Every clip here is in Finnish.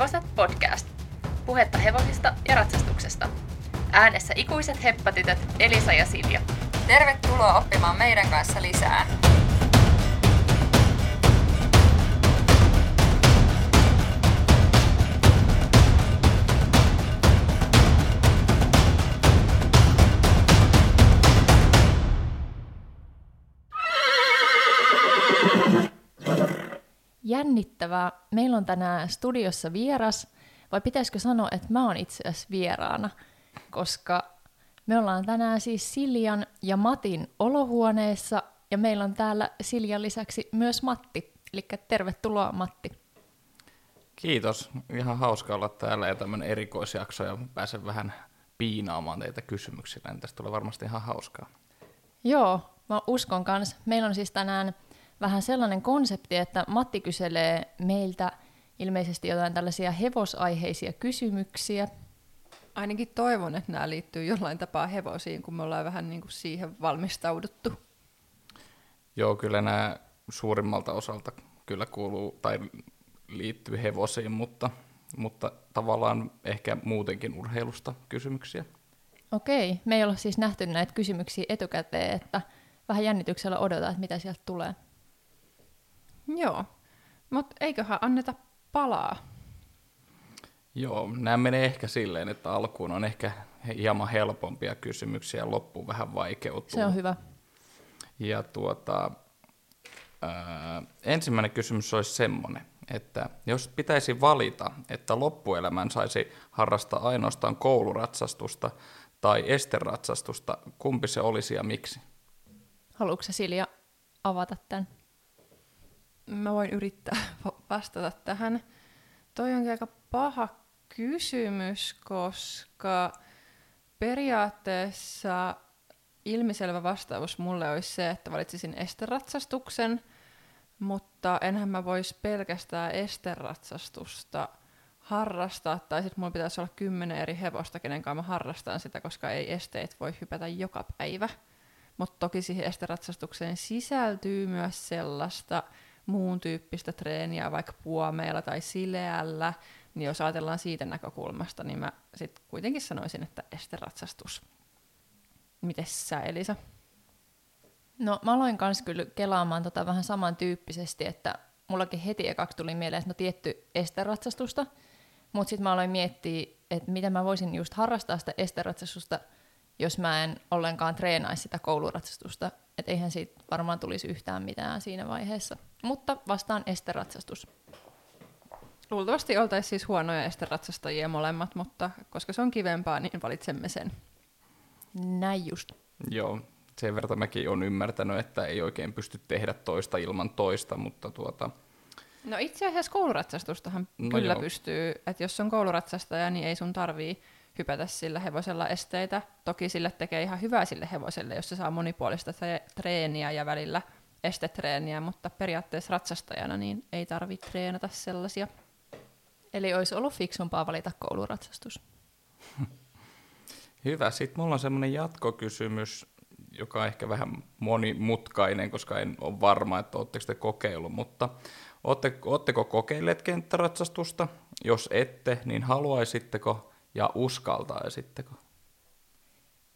Hevoset podcast. Puhetta hevosista ja ratsastuksesta. Äänessä ikuiset heppatytöt Elisa ja Silja. Tervetuloa oppimaan meidän kanssa lisää. Jännittävää. Meillä on tänään studiossa vieras, vai pitäisikö sanoa, että mä oon itse asiassa vieraana, koska me ollaan tänään siis Siljan ja Matin olohuoneessa, ja meillä on täällä Siljan lisäksi myös Matti. Eli tervetuloa Matti. Kiitos. Ihan hauska olla täällä ja tämmöinen erikoisjakso ja pääsen vähän piinaamaan teitä kysymyksillä. Niin tästä tulee varmasti ihan hauskaa. Joo, mä uskon kanssa. Meillä on siis tänään vähän sellainen konsepti, että Matti kyselee meiltä ilmeisesti jotain tällaisia hevosaiheisia kysymyksiä. Ainakin toivon, että nämä liittyy jollain tapaa hevosiin, kun me ollaan vähän niin kuin siihen valmistauduttu. Joo, kyllä nämä suurimmalta osalta kyllä kuuluu tai liittyy hevosiin, mutta, mutta tavallaan ehkä muutenkin urheilusta kysymyksiä. Okei, me ei olla siis nähty näitä kysymyksiä etukäteen, että vähän jännityksellä odotetaan, että mitä sieltä tulee. Joo, mutta eiköhän anneta palaa. Joo, nämä menee ehkä silleen, että alkuun on ehkä hieman helpompia kysymyksiä ja loppuun vähän vaikeutuu. Se on hyvä. Ja tuota, ää, ensimmäinen kysymys olisi semmoinen, että jos pitäisi valita, että loppuelämän saisi harrastaa ainoastaan kouluratsastusta tai esteratsastusta, kumpi se olisi ja miksi? Haluatko Silja avata tämän? Mä voin yrittää vastata tähän. Toi on aika paha kysymys, koska periaatteessa ilmiselvä vastaus mulle olisi se, että valitsisin esteratsastuksen, mutta enhän mä vois pelkästään esteratsastusta harrastaa, tai sitten mulla pitäisi olla kymmenen eri hevosta, kenen kanssa mä harrastan sitä, koska ei esteet voi hypätä joka päivä. Mutta toki siihen esteratsastukseen sisältyy myös sellaista muun tyyppistä treeniä, vaikka puomeilla tai sileällä, niin jos ajatellaan siitä näkökulmasta, niin mä sitten kuitenkin sanoisin, että esteratsastus. Mites sä, Elisa? No mä aloin kanssa kyllä kelaamaan tota vähän samantyyppisesti, että mullakin heti ekaksi tuli mieleen, että no tietty esteratsastusta, mutta sitten mä aloin miettiä, että miten mä voisin just harrastaa sitä esteratsastusta, jos mä en ollenkaan treenaisi sitä kouluratsastusta. Että eihän siitä varmaan tulisi yhtään mitään siinä vaiheessa. Mutta vastaan esteratsastus. Luultavasti oltaisiin siis huonoja esteratsastajia molemmat, mutta koska se on kivempaa, niin valitsemme sen. Näin just. Joo, sen verran mäkin olen ymmärtänyt, että ei oikein pysty tehdä toista ilman toista, mutta tuota, No itse asiassa kouluratsastustahan no kyllä joo. pystyy, että jos on kouluratsastaja, niin ei sun tarvii hypätä sillä hevosella esteitä. Toki sille tekee ihan hyvää sille hevoselle, jos se saa monipuolista treeniä ja välillä estetreeniä, mutta periaatteessa ratsastajana niin ei tarvitse treenata sellaisia. Eli olisi ollut fiksumpaa valita kouluratsastus. Hyvä. Sitten mulla on semmoinen jatkokysymys, joka on ehkä vähän monimutkainen, koska en ole varma, että oletteko te kokeillut, mutta ootteko kokeilleet kenttäratsastusta? Jos ette, niin haluaisitteko ja uskaltaisitteko?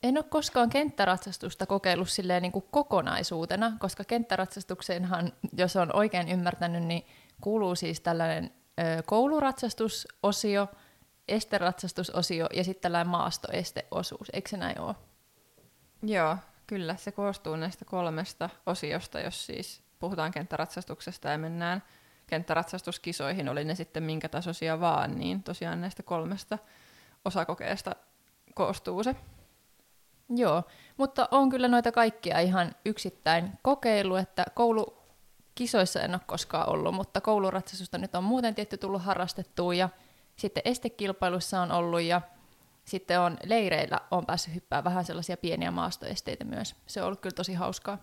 En ole koskaan kenttäratsastusta kokeillut silleen niin kuin kokonaisuutena, koska kenttäratsastukseenhan, jos on oikein ymmärtänyt, niin kuuluu siis tällainen ö, kouluratsastusosio, esteratsastusosio ja sitten tällainen maastoesteosuus. Eikö se näin ole? Joo, kyllä. Se koostuu näistä kolmesta osiosta, jos siis puhutaan kenttäratsastuksesta ja mennään kenttäratsastuskisoihin, oli ne sitten minkä tasoisia vaan, niin tosiaan näistä kolmesta osakokeesta koostuu se. Joo, mutta on kyllä noita kaikkia ihan yksittäin kokeilu, että koulukisoissa en ole koskaan ollut, mutta kouluratsastusta nyt on muuten tietty tullut harrastettua ja sitten estekilpailuissa on ollut ja sitten on leireillä on päässyt hyppää vähän sellaisia pieniä maastoesteitä myös. Se on ollut kyllä tosi hauskaa.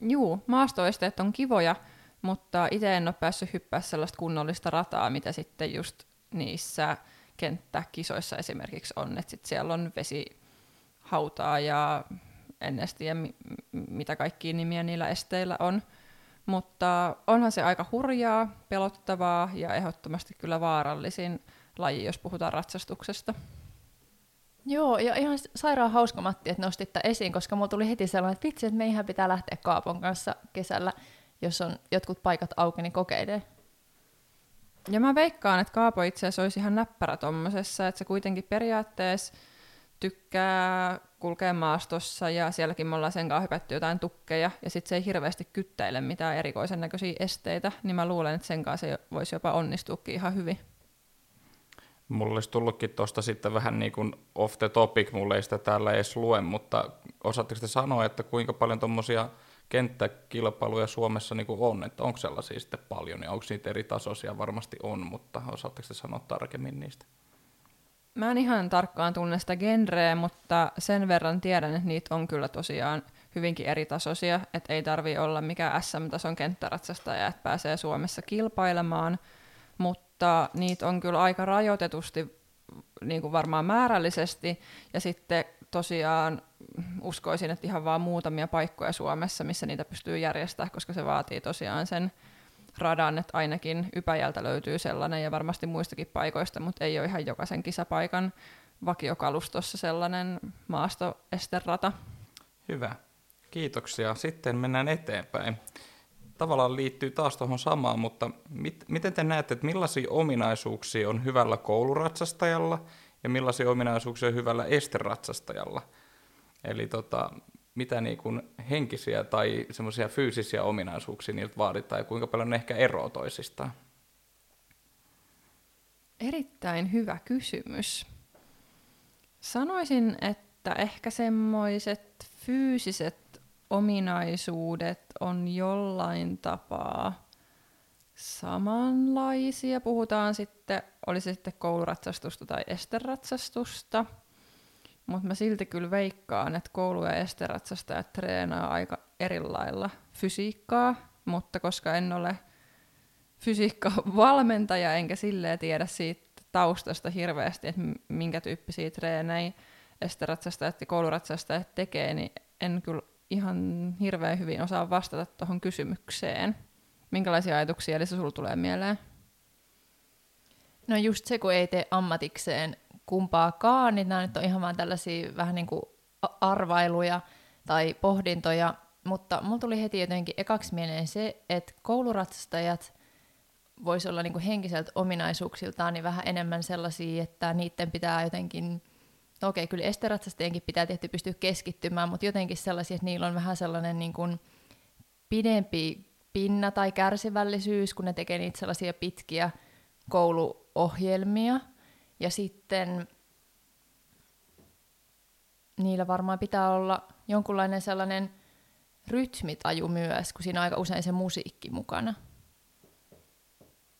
Juu, maastoesteet on kivoja, mutta itse en ole päässyt hyppää sellaista kunnollista rataa, mitä sitten just niissä kenttäkisoissa esimerkiksi on, että sit siellä on vesihautaa ja en edes tiedä, mitä kaikkia nimiä niillä esteillä on. mutta onhan se aika hurjaa, pelottavaa ja ehdottomasti kyllä vaarallisin laji, jos puhutaan ratsastuksesta. Joo, ja ihan sairaan hauska Matti, että nostit tämän esiin, koska mulla tuli heti sellainen, että vitsi, että meihän pitää lähteä Kaapon kanssa kesällä, jos on jotkut paikat auki, niin kokeilee. Ja mä veikkaan, että Kaapo itse asiassa olisi ihan näppärä tommosessa, että se kuitenkin periaatteessa tykkää kulkea maastossa ja sielläkin me ollaan sen kanssa hypätty jotain tukkeja ja sitten se ei hirveästi kyttäile mitään erikoisen näköisiä esteitä, niin mä luulen, että sen kanssa se voisi jopa onnistuukin ihan hyvin. Mulla olisi tullutkin tuosta sitten vähän niin kuin off the topic, mulle ei sitä täällä edes lue, mutta osaatteko te sanoa, että kuinka paljon tuommoisia kenttäkilpailuja Suomessa niin kuin on, että onko sellaisia sitten paljon ja onko niitä eri tasoisia, varmasti on, mutta osaatteko te sanoa tarkemmin niistä? Mä en ihan tarkkaan tunne sitä genreä, mutta sen verran tiedän, että niitä on kyllä tosiaan hyvinkin eri tasoisia, että ei tarvi olla mikään SM-tason kenttäratsastaja, että pääsee Suomessa kilpailemaan, mutta niitä on kyllä aika rajoitetusti niin kuin varmaan määrällisesti, ja sitten tosiaan uskoisin, että ihan vaan muutamia paikkoja Suomessa, missä niitä pystyy järjestämään, koska se vaatii tosiaan sen radan, että ainakin Ypäjältä löytyy sellainen ja varmasti muistakin paikoista, mutta ei ole ihan jokaisen kisapaikan vakiokalustossa sellainen maastoesterata. Hyvä. Kiitoksia. Sitten mennään eteenpäin. Tavallaan liittyy taas tuohon samaan, mutta mit, miten te näette, että millaisia ominaisuuksia on hyvällä kouluratsastajalla ja millaisia ominaisuuksia hyvällä esteratsastajalla? Eli tota, mitä niin kuin henkisiä tai semmoisia fyysisiä ominaisuuksia niiltä vaaditaan ja kuinka paljon ne ehkä eroaa toisistaan? Erittäin hyvä kysymys. Sanoisin, että ehkä semmoiset fyysiset ominaisuudet on jollain tapaa samanlaisia. Puhutaan sitten, oli se sitten kouluratsastusta tai esteratsastusta – mutta mä silti kyllä veikkaan, että koulu- ja esteratsastajat treenaa aika erilailla fysiikkaa, mutta koska en ole fysiikka-valmentaja enkä silleen tiedä siitä taustasta hirveästi, että minkä tyyppisiä treenejä esteratsastajat ja kouluratsastajat tekee, niin en kyllä ihan hirveän hyvin osaa vastata tuohon kysymykseen. Minkälaisia ajatuksia eli sulla tulee mieleen? No just se, kun ei tee ammatikseen kumpaakaan, niin nämä nyt on ihan vaan tällaisia vähän niin kuin arvailuja tai pohdintoja, mutta mulla tuli heti jotenkin ekaksi mieleen se, että kouluratsastajat voisi olla niin kuin henkiseltä ominaisuuksiltaan niin vähän enemmän sellaisia, että niiden pitää jotenkin, no okei, kyllä esteratsastajienkin pitää tietysti pystyä keskittymään, mutta jotenkin sellaisia, että niillä on vähän sellainen niin kuin pidempi pinna tai kärsivällisyys, kun ne tekee niitä sellaisia pitkiä kouluohjelmia – ja sitten niillä varmaan pitää olla jonkunlainen sellainen rytmitaju myös, kun siinä on aika usein se musiikki mukana.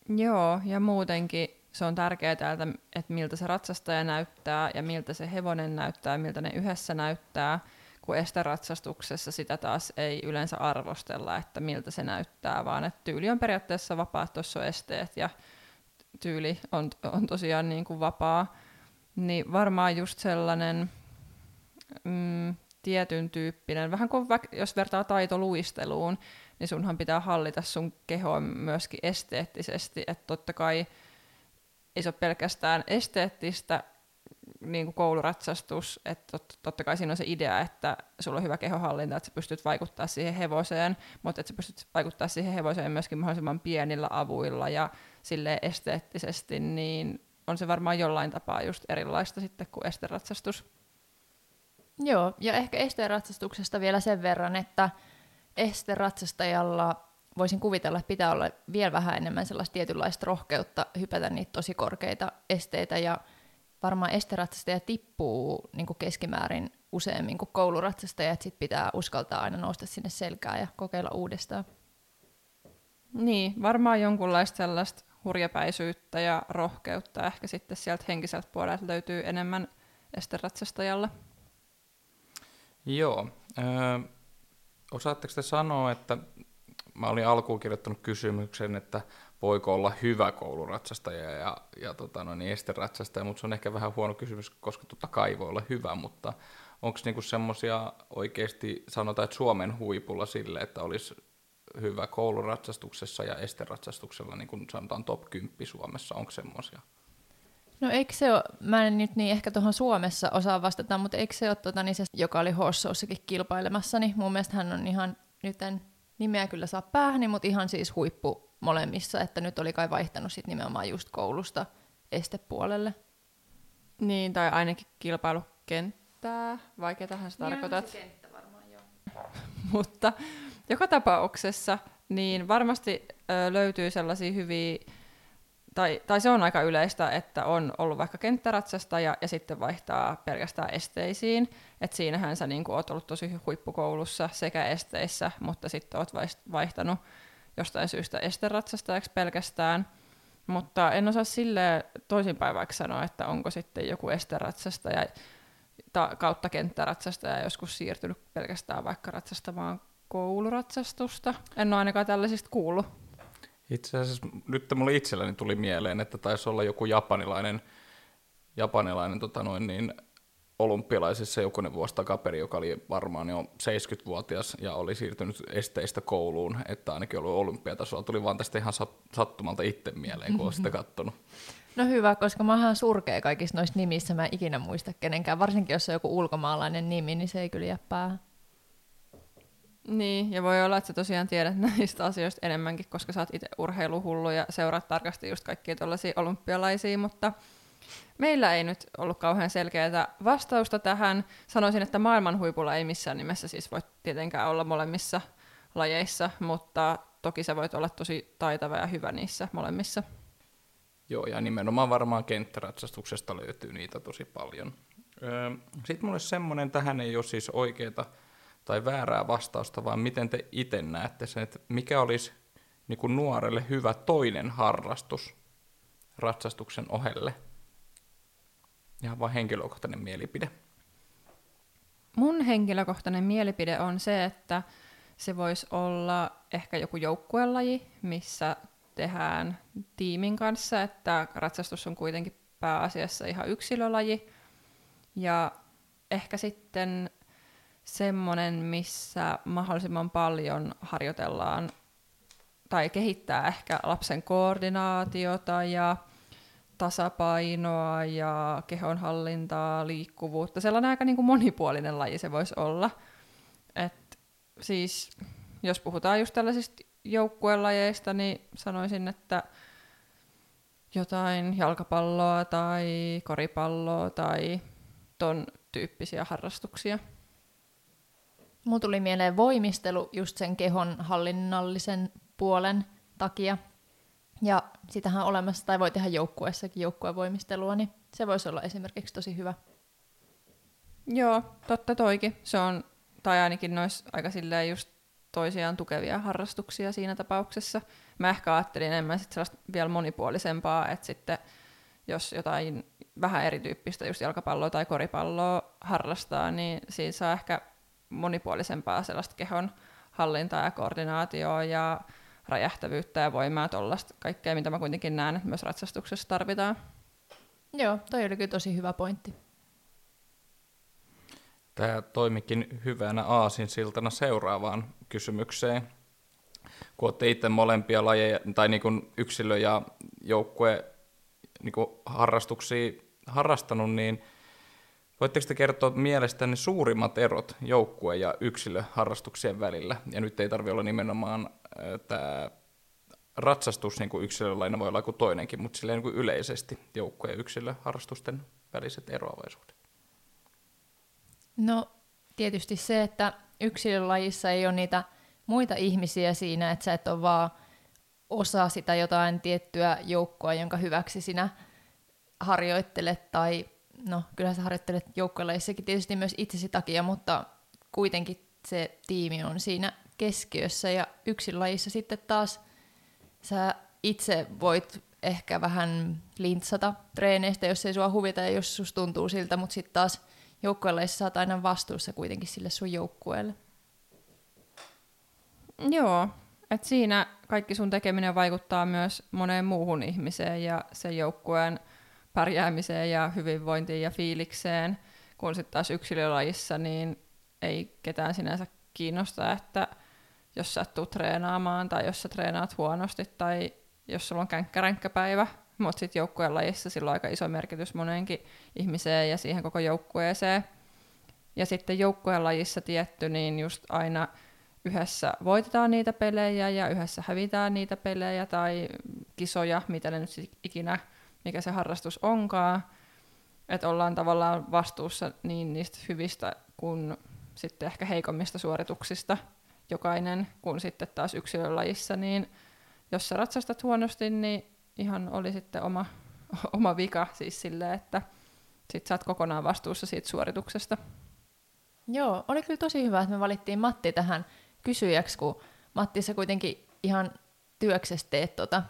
Joo, ja muutenkin se on tärkeää, että miltä se ratsastaja näyttää ja miltä se hevonen näyttää ja miltä ne yhdessä näyttää, kun esteratsastuksessa sitä taas ei yleensä arvostella, että miltä se näyttää, vaan että tyyli on periaatteessa vapaa, tuossa on esteet ja tyyli on, on tosiaan niin kuin vapaa, niin varmaan just sellainen mm, tietyn tyyppinen, vähän kuin vaikka, jos vertaa taitoluisteluun, niin sunhan pitää hallita sun kehoa myöskin esteettisesti, että totta kai ei se ole pelkästään esteettistä niin kuin kouluratsastus, että tot, totta kai siinä on se idea, että sulla on hyvä kehohallinta, että sä pystyt vaikuttaa siihen hevoseen, mutta että sä pystyt vaikuttaa siihen hevoseen myöskin mahdollisimman pienillä avuilla ja sille esteettisesti, niin on se varmaan jollain tapaa just erilaista sitten kuin esteratsastus. Joo, ja ehkä esteratsastuksesta vielä sen verran, että esteratsastajalla voisin kuvitella, että pitää olla vielä vähän enemmän sellaista tietynlaista rohkeutta hypätä niitä tosi korkeita esteitä, ja varmaan esteratsastaja tippuu niin kuin keskimäärin useammin kuin kouluratsastaja, että sit pitää uskaltaa aina nousta sinne selkään ja kokeilla uudestaan. Niin, varmaan jonkunlaista sellaista hurjapäisyyttä ja rohkeutta ehkä sitten sieltä henkiseltä puolelta löytyy enemmän esteratsastajalla. Joo. Ö, osaatteko te sanoa, että mä olin alkuun kirjoittanut kysymyksen, että voiko olla hyvä kouluratsastaja ja, ja tota, no niin, esteratsastaja, mutta se on ehkä vähän huono kysymys, koska totta kai voi olla hyvä, mutta onko niinku semmoisia oikeasti, sanotaan, että Suomen huipulla sille, että olisi hyvä kouluratsastuksessa ja esteratsastuksella, niin kuin sanotaan top 10 Suomessa, onko semmoisia? No eikö se ole, mä en nyt niin ehkä tuohon Suomessa osaa vastata, mutta eikö se ole tota, niin se, joka oli Hossoussakin kilpailemassa, niin mun mielestä hän on ihan, nyt en nimeä kyllä saa päähän, mutta ihan siis huippu molemmissa, että nyt oli kai vaihtanut sit nimenomaan just koulusta estepuolelle. Niin, tai ainakin kilpailukenttää, vai ketähän sä tarkoitat? Se kenttä varmaan, joo. Mutta joka tapauksessa, niin varmasti ö, löytyy sellaisia hyviä, tai, tai se on aika yleistä, että on ollut vaikka kenttäratsasta ja, ja sitten vaihtaa pelkästään esteisiin. Et siinähän sä niin oot ollut tosi huippukoulussa sekä esteissä, mutta sitten oot vaihtanut jostain syystä esteratsastajaksi pelkästään. Mutta en osaa sille toisinpäin vaikka sanoa, että onko sitten joku esteratsastaja ta, kautta kenttäratsastaja joskus siirtynyt pelkästään vaikka ratsastamaan kouluratsastusta. En ole ainakaan tällaisista kuullut. Itse asiassa nyt mulle itselläni tuli mieleen, että taisi olla joku japanilainen, japanilainen tota noin, niin, olympialaisissa jokunen vuosi takaperi, joka oli varmaan jo 70-vuotias ja oli siirtynyt esteistä kouluun, että ainakin ollut olympiatasolla. Tuli vaan tästä ihan sattumalta itse mieleen, kun olen sitä kattonut. No hyvä, koska mä oon surkea kaikissa noissa nimissä, mä en ikinä muista kenenkään. Varsinkin jos on joku ulkomaalainen nimi, niin se ei kyllä jää päähän. Niin, ja voi olla, että sä tosiaan tiedät näistä asioista enemmänkin, koska sä oot itse urheiluhullu ja seuraat tarkasti just kaikkia tuollaisia olympialaisia, mutta meillä ei nyt ollut kauhean selkeää vastausta tähän. Sanoisin, että maailman huipulla ei missään nimessä siis voi tietenkään olla molemmissa lajeissa, mutta toki sä voit olla tosi taitava ja hyvä niissä molemmissa. Joo, ja nimenomaan varmaan kenttäratsastuksesta löytyy niitä tosi paljon. Sitten mulle semmoinen, tähän ei ole siis oikeaa tai väärää vastausta, vaan miten te itse näette sen, että mikä olisi niin kuin nuorelle hyvä toinen harrastus ratsastuksen ohelle? Ihan vain henkilökohtainen mielipide. Mun henkilökohtainen mielipide on se, että se voisi olla ehkä joku joukkuelaji, missä tehdään tiimin kanssa, että ratsastus on kuitenkin pääasiassa ihan yksilölaji. Ja ehkä sitten semmoinen, missä mahdollisimman paljon harjoitellaan tai kehittää ehkä lapsen koordinaatiota ja tasapainoa ja kehonhallintaa, liikkuvuutta. Sellainen aika niin kuin monipuolinen laji se voisi olla. Et siis, jos puhutaan just tällaisista joukkuelajeista, niin sanoisin, että jotain jalkapalloa tai koripalloa tai ton tyyppisiä harrastuksia. Mulla tuli mieleen voimistelu just sen kehon hallinnallisen puolen takia. Ja sitähän on olemassa, tai voi tehdä joukkueessakin joukkuevoimistelua, niin se voisi olla esimerkiksi tosi hyvä. Joo, totta toikin. Se on, tai ainakin nois aika silleen just toisiaan tukevia harrastuksia siinä tapauksessa. Mä ehkä ajattelin enemmän sit sellaista vielä monipuolisempaa, että sitten jos jotain vähän erityyppistä just jalkapalloa tai koripalloa harrastaa, niin siinä saa ehkä monipuolisempaa sellaista kehon hallintaa ja koordinaatioa ja räjähtävyyttä ja voimaa, tuollaista kaikkea, mitä mä kuitenkin näen, että myös ratsastuksessa tarvitaan. Joo, toi oli kyllä tosi hyvä pointti. Tämä toimikin hyvänä aasinsiltana seuraavaan kysymykseen. Kun olette itse molempia lajeja, tai niin kuin yksilö- ja joukkue niin kuin harrastuksia harrastanut, niin voitteko te kertoa mielestäni suurimmat erot joukkue- ja yksilöharrastuksien välillä? Ja nyt ei tarvitse olla nimenomaan tämä ratsastus niin kuin yksilölaina voi olla kuin toinenkin, mutta silleen niin kuin yleisesti joukkue- ja yksilöharrastusten väliset eroavaisuudet. No tietysti se, että yksilölajissa ei ole niitä muita ihmisiä siinä, että sä et ole vaan osa sitä jotain tiettyä joukkoa, jonka hyväksi sinä harjoittelet, tai no kyllä sä harjoittelet joukkuelajissakin tietysti myös itsesi takia, mutta kuitenkin se tiimi on siinä keskiössä ja yksilölajissa sitten taas sä itse voit ehkä vähän lintsata treeneistä, jos ei sua huvita ja jos sus tuntuu siltä, mutta sitten taas joukkueelajissa sä oot aina vastuussa kuitenkin sille sun joukkueelle. Joo, et siinä kaikki sun tekeminen vaikuttaa myös moneen muuhun ihmiseen ja sen joukkueen pärjäämiseen ja hyvinvointiin ja fiilikseen, kun sitten taas yksilölajissa niin ei ketään sinänsä kiinnosta, että jos sattuu treenaamaan tai jos sä treenaat huonosti tai jos sulla on känkkäränkkäpäivä, mutta sitten joukkueen lajissa sillä on aika iso merkitys moneenkin ihmiseen ja siihen koko joukkueeseen. Ja sitten joukkueen lajissa tietty, niin just aina yhdessä voitetaan niitä pelejä ja yhdessä hävitään niitä pelejä tai kisoja, mitä ne nyt ikinä, mikä se harrastus onkaan. Että ollaan tavallaan vastuussa niin niistä hyvistä kuin sitten ehkä heikommista suorituksista jokainen, kun sitten taas yksilölajissa, niin jos sä ratsastat huonosti, niin ihan oli sitten oma, oma vika siis silleen, että sit sä oot kokonaan vastuussa siitä suorituksesta. Joo, oli kyllä tosi hyvä, että me valittiin Matti tähän kysyjäksi, kun Matti sä kuitenkin ihan työksessä teet tuota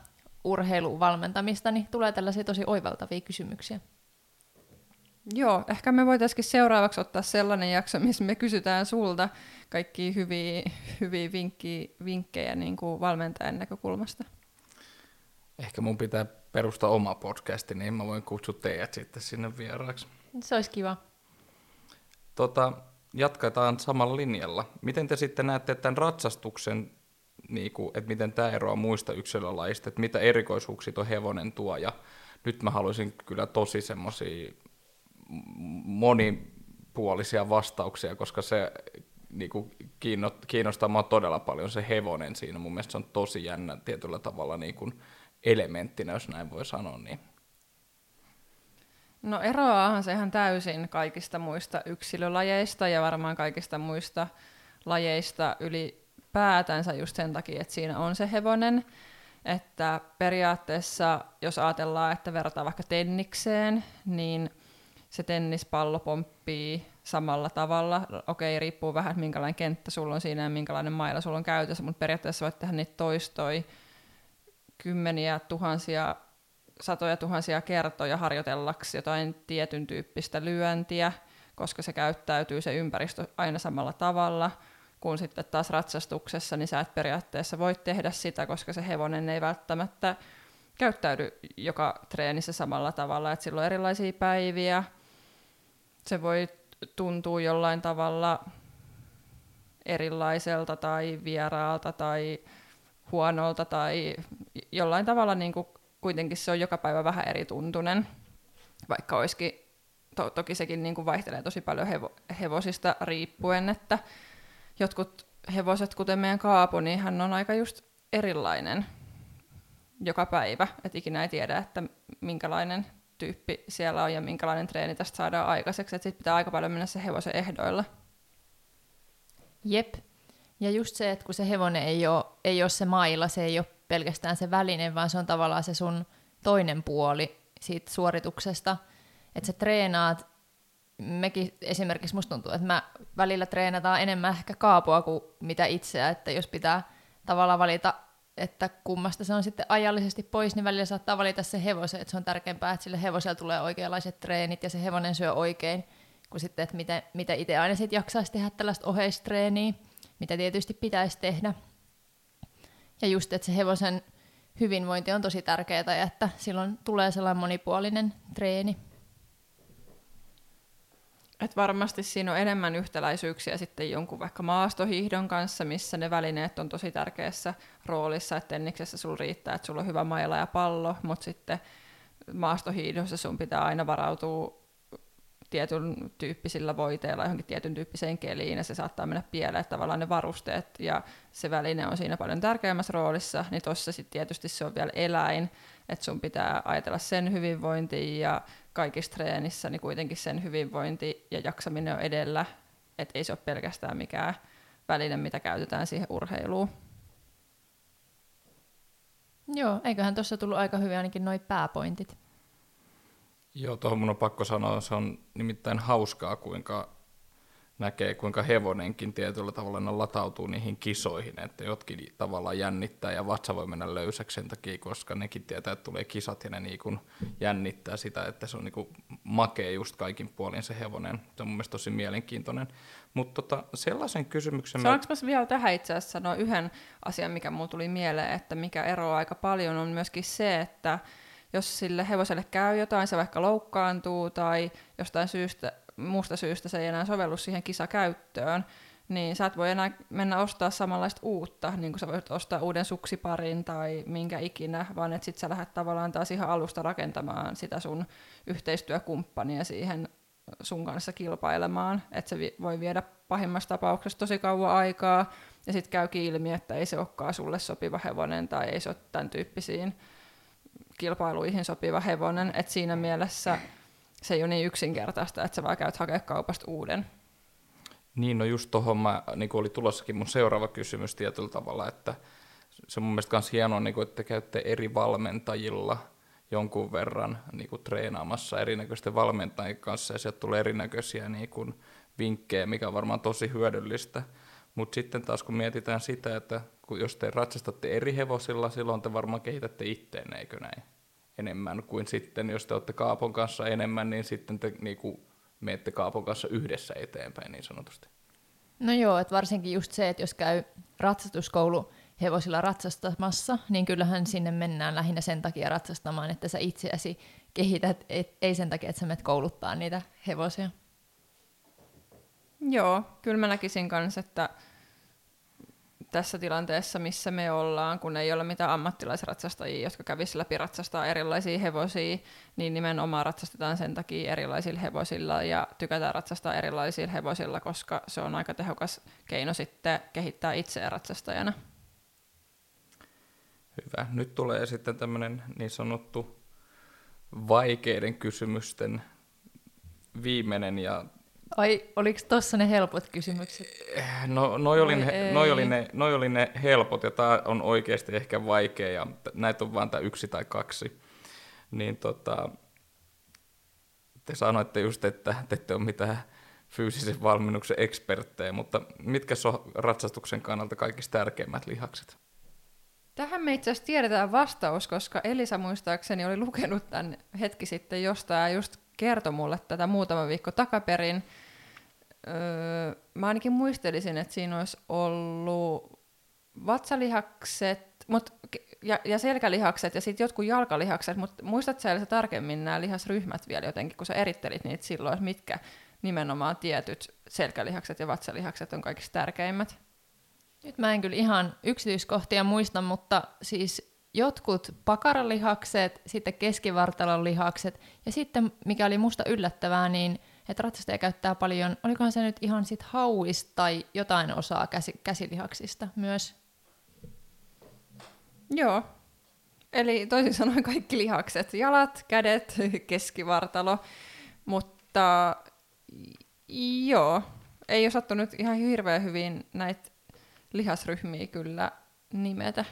urheiluvalmentamista, niin tulee tällaisia tosi oivaltavia kysymyksiä. Joo, ehkä me voitaisiin seuraavaksi ottaa sellainen jakso, missä me kysytään sulta kaikki hyviä, hyviä vinkkiä, vinkkejä niin kuin valmentajan näkökulmasta. Ehkä mun pitää perustaa oma podcasti, niin mä voin kutsua teidät sitten sinne vieraaksi. Se olisi kiva. Tota, jatketaan samalla linjalla. Miten te sitten näette tämän ratsastuksen, niin kuin, että miten tämä eroaa muista yksilölajista, että mitä erikoisuuksia tuo hevonen tuo, ja nyt mä haluaisin kyllä tosi semmoisia monipuolisia vastauksia, koska se niin kuin kiinnostaa mua todella paljon se hevonen siinä. Mun mielestä se on tosi jännä tietyllä tavalla niin kuin elementtinä, jos näin voi sanoa. Niin. No eroaahan se ihan täysin kaikista muista yksilölajeista ja varmaan kaikista muista lajeista ylipäätänsä just sen takia, että siinä on se hevonen. Että periaatteessa, jos ajatellaan, että verrataan vaikka tennikseen, niin se tennispallo pomppii samalla tavalla. Okei, riippuu vähän, minkälainen kenttä sulla on siinä ja minkälainen mailla sulla on käytössä, mutta periaatteessa voit tehdä niitä toistoi kymmeniä tuhansia, satoja tuhansia kertoja harjoitellaksi jotain tietyn tyyppistä lyöntiä, koska se käyttäytyy se ympäristö aina samalla tavalla, kun sitten taas ratsastuksessa, niin sä et periaatteessa voi tehdä sitä, koska se hevonen ei välttämättä käyttäydy joka treenissä samalla tavalla, että sillä on erilaisia päiviä, se voi tuntua jollain tavalla erilaiselta tai vieraalta tai huonolta tai jollain tavalla niin kuin kuitenkin se on joka päivä vähän eri tuntunen, vaikka olisikin, to, toki sekin niin kuin vaihtelee tosi paljon hevo, hevosista riippuen, että jotkut hevoset, kuten meidän kaapu, niin hän on aika just erilainen joka päivä, että ikinä ei tiedä, että minkälainen tyyppi siellä on ja minkälainen treeni tästä saadaan aikaiseksi, että sitten pitää aika paljon mennä se hevosen ehdoilla. Jep. Ja just se, että kun se hevonen ei ole, ei ole se mailla, se ei ole pelkästään se väline, vaan se on tavallaan se sun toinen puoli siitä suorituksesta. Että sä treenaat, mekin esimerkiksi musta tuntuu, että mä välillä treenataan enemmän ehkä kaapua kuin mitä itseä, että jos pitää tavallaan valita että kummasta se on sitten ajallisesti pois, niin välillä saattaa valita se hevosen, että se on tärkeämpää, että sille hevoselle tulee oikeanlaiset treenit ja se hevonen syö oikein, kuin sitten, että mitä, mitä itse aina sitten jaksaisi tehdä tällaista oheistreeniä, mitä tietysti pitäisi tehdä. Ja just, että se hevosen hyvinvointi on tosi tärkeää ja että silloin tulee sellainen monipuolinen treeni. Et varmasti siinä on enemmän yhtäläisyyksiä sitten jonkun vaikka maastohiihdon kanssa, missä ne välineet on tosi tärkeässä roolissa, että tenniksessä sulla riittää, että sulla on hyvä maila ja pallo, mutta sitten maastohiihdossa sun pitää aina varautua tietyn tyyppisillä voiteilla johonkin tietyn tyyppiseen keliin, ja se saattaa mennä pieleen, että tavallaan ne varusteet ja se väline on siinä paljon tärkeämmässä roolissa, niin tuossa sitten tietysti se on vielä eläin, että sun pitää ajatella sen hyvinvointia ja kaikissa treenissä niin kuitenkin sen hyvinvointi ja jaksaminen on edellä, että ei se ole pelkästään mikään väline, mitä käytetään siihen urheiluun. Joo, eiköhän tuossa tullut aika hyvin ainakin noin pääpointit. Joo, tuohon mun on pakko sanoa, se on nimittäin hauskaa, kuinka näkee, kuinka hevonenkin tietyllä tavalla latautuu niihin kisoihin, että jotkin tavallaan jännittää ja vatsa voi mennä löysäksi sen takia, koska nekin tietää, että tulee kisat ja ne niin jännittää sitä, että se on niin kuin makea just kaikin puolin se hevonen. Se on mun mielestä tosi mielenkiintoinen. Mutta tota, sellaisen kysymyksen... Saanko mä vielä tähän itse asiassa sanoa yhden asian, mikä mulle tuli mieleen, että mikä eroaa aika paljon on myöskin se, että jos sille hevoselle käy jotain, se vaikka loukkaantuu tai jostain syystä muusta syystä se ei enää sovellu siihen kisakäyttöön, niin sä et voi enää mennä ostaa samanlaista uutta, niin kuin sä voit ostaa uuden suksiparin tai minkä ikinä, vaan että sit sä lähdet tavallaan taas ihan alusta rakentamaan sitä sun yhteistyökumppania siihen sun kanssa kilpailemaan, että se voi viedä pahimmassa tapauksessa tosi kauan aikaa, ja sitten käykin ilmi, että ei se olekaan sulle sopiva hevonen, tai ei se ole tämän tyyppisiin kilpailuihin sopiva hevonen, että siinä mielessä se ei ole niin yksinkertaista, että sä vaan käyt hakemaan kaupasta uuden. Niin, no just tuohon niin oli tulossakin mun seuraava kysymys tietyllä tavalla, että se on mun mielestä myös hienoa, niin kuin, että te käytte eri valmentajilla jonkun verran niin kuin treenaamassa erinäköisten valmentajien kanssa, ja sieltä tulee erinäköisiä niin kuin, vinkkejä, mikä on varmaan tosi hyödyllistä. Mutta sitten taas kun mietitään sitä, että kun jos te ratsastatte eri hevosilla, silloin te varmaan kehitätte itteen, eikö näin? Enemmän kuin sitten, jos te olette Kaapon kanssa enemmän, niin sitten te niin kuin, menette Kaapon kanssa yhdessä eteenpäin niin sanotusti. No joo, että varsinkin just se, että jos käy ratsastuskoulu hevosilla ratsastamassa, niin kyllähän sinne mennään lähinnä sen takia ratsastamaan, että sä itseäsi kehität, et, ei sen takia, että sä menet kouluttaa niitä hevosia. Joo, kyllä mä näkisin kanssa, että tässä tilanteessa, missä me ollaan, kun ei ole mitään ammattilaisratsastajia, jotka kävisivät läpi ratsastaa erilaisia hevosia, niin nimenomaan ratsastetaan sen takia erilaisilla hevosilla ja tykätään ratsastaa erilaisilla hevosilla, koska se on aika tehokas keino sitten kehittää itseä ratsastajana. Hyvä. Nyt tulee sitten tämmöinen niin sanottu vaikeiden kysymysten viimeinen ja Ai, oliko tuossa ne helpot kysymykset? No, noi oli, ne, noi, oli ne, noi oli ne helpot, ja tämä on oikeasti ehkä vaikea, ja näitä on vain tämä yksi tai kaksi. Niin tota, te sanoitte just, että te ette ole mitään fyysisen valmennuksen eksperttejä, mutta mitkä on ratsastuksen kannalta kaikista tärkeimmät lihakset? Tähän me itse asiassa tiedetään vastaus, koska Elisa muistaakseni oli lukenut tämän hetki sitten jostain just kertoi mulle tätä muutama viikko takaperin. Öö, mä ainakin muistelisin, että siinä olisi ollut vatsalihakset mut, ja, ja selkälihakset ja sitten jotkut jalkalihakset, mutta muistatko sä tarkemmin nämä lihasryhmät vielä jotenkin, kun sä erittelit niitä silloin, että mitkä nimenomaan tietyt selkälihakset ja vatsalihakset on kaikista tärkeimmät? Nyt mä en kyllä ihan yksityiskohtia muista, mutta siis jotkut pakaralihakset, sitten keskivartalon lihakset ja sitten, mikä oli musta yllättävää, niin että ratsastaja käyttää paljon, olikohan se nyt ihan sit hauista tai jotain osaa käsi, käsilihaksista myös? Joo. Eli toisin sanoen kaikki lihakset, jalat, kädet, keskivartalo, mutta joo, ei ole sattunut ihan hirveän hyvin näitä lihasryhmiä kyllä nimetä.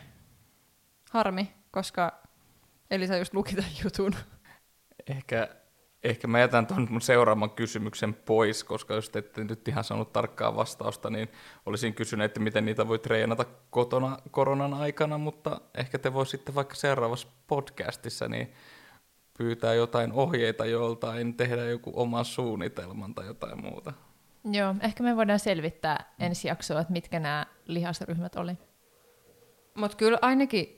Harmi, koska Elisa just luki tämän jutun. Ehkä, ehkä mä jätän tuon mun seuraavan kysymyksen pois, koska jos te ette nyt ihan saanut tarkkaa vastausta, niin olisin kysynyt, että miten niitä voi treenata kotona koronan aikana, mutta ehkä te voisitte vaikka seuraavassa podcastissa niin pyytää jotain ohjeita joltain, tehdä joku oman suunnitelman tai jotain muuta. Joo, ehkä me voidaan selvittää ensi jaksoa, että mitkä nämä lihasryhmät oli. Mutta kyllä ainakin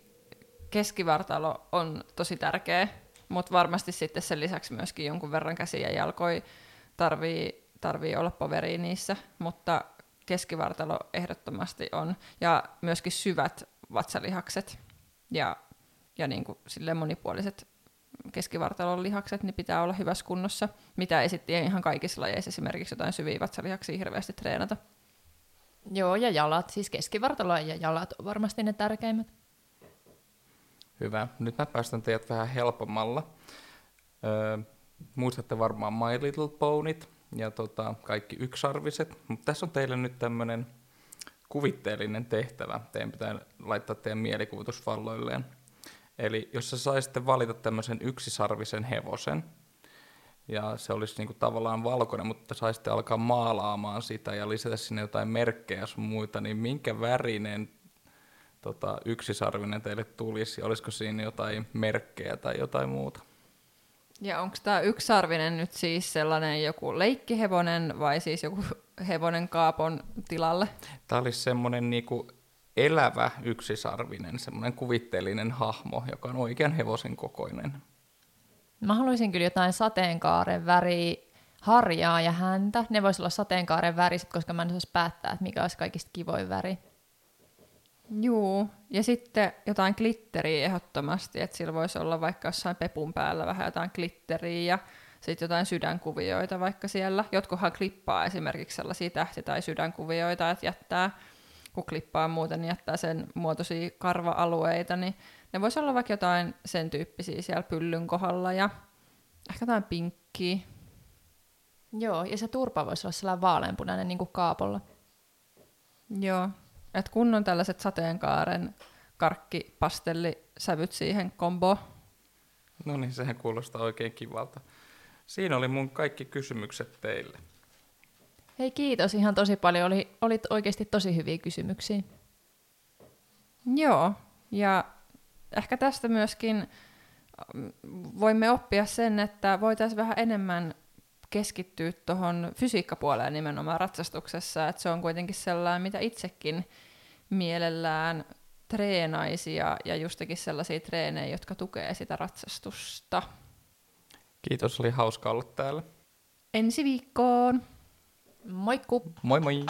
keskivartalo on tosi tärkeä, mutta varmasti sitten sen lisäksi myöskin jonkun verran käsiä ja jalkoja tarvii, tarvii olla poveri niissä, mutta keskivartalo ehdottomasti on, ja myöskin syvät vatsalihakset ja, ja niin kuin monipuoliset keskivartalon lihakset, niin pitää olla hyvässä kunnossa, mitä ei sitten ihan kaikissa lajeissa esimerkiksi jotain syviä vatsalihaksia hirveästi treenata. Joo, ja jalat, siis keskivartalo ja jalat on varmasti ne tärkeimmät. Hyvä. Nyt mä päästän teidät vähän helpommalla. Öö, muistatte varmaan My Little Ponyt ja tota, kaikki yksarviset, mutta tässä on teille nyt tämmöinen kuvitteellinen tehtävä. Teidän pitää laittaa teidän mielikuvitus valloilleen. Eli jos sä saisitte valita tämmöisen yksisarvisen hevosen, ja se olisi niinku tavallaan valkoinen, mutta saisitte alkaa maalaamaan sitä ja lisätä sinne jotain merkkejä sun muita, niin minkä värinen tota, yksisarvinen teille tulisi? Olisiko siinä jotain merkkejä tai jotain muuta? Ja onko tämä yksisarvinen nyt siis sellainen joku leikkihevonen vai siis joku hevonen kaapon tilalle? Tämä olisi semmoinen niinku elävä yksisarvinen, semmoinen kuvitteellinen hahmo, joka on oikean hevosen kokoinen. Mä haluaisin kyllä jotain sateenkaaren väriä, harjaa ja häntä. Ne voisi olla sateenkaaren väriset, koska mä en osaisi päättää, että mikä olisi kaikista kivoin väri. Juu, ja sitten jotain glitteriä ehdottomasti, että sillä voisi olla vaikka jossain pepun päällä vähän jotain glitteriä ja sitten jotain sydänkuvioita vaikka siellä. Jotkuhan klippaa esimerkiksi sellaisia tähti- tai sydänkuvioita, että jättää, kun klippaa muuten, niin jättää sen muotoisia karva-alueita, niin ne voisi olla vaikka jotain sen tyyppisiä siellä pyllyn kohdalla ja ehkä jotain pinkkiä. Joo, ja se turpa voisi olla sellainen vaaleanpunainen niin kuin kaapolla. Joo, että kun on tällaiset sateenkaaren karkkipastellisävyt siihen kombo. No niin, sehän kuulostaa oikein kivalta. Siinä oli mun kaikki kysymykset teille. Hei kiitos ihan tosi paljon, oli, olit oikeasti tosi hyviä kysymyksiä. Joo, ja ehkä tästä myöskin mm, voimme oppia sen, että voitaisiin vähän enemmän keskittyä tuohon fysiikkapuoleen nimenomaan ratsastuksessa, että se on kuitenkin sellainen, mitä itsekin mielellään treenaisi ja, ja justakin sellaisia treenejä, jotka tukee sitä ratsastusta. Kiitos, oli hauska olla täällä. Ensi viikkoon! Moikku! Moi moi!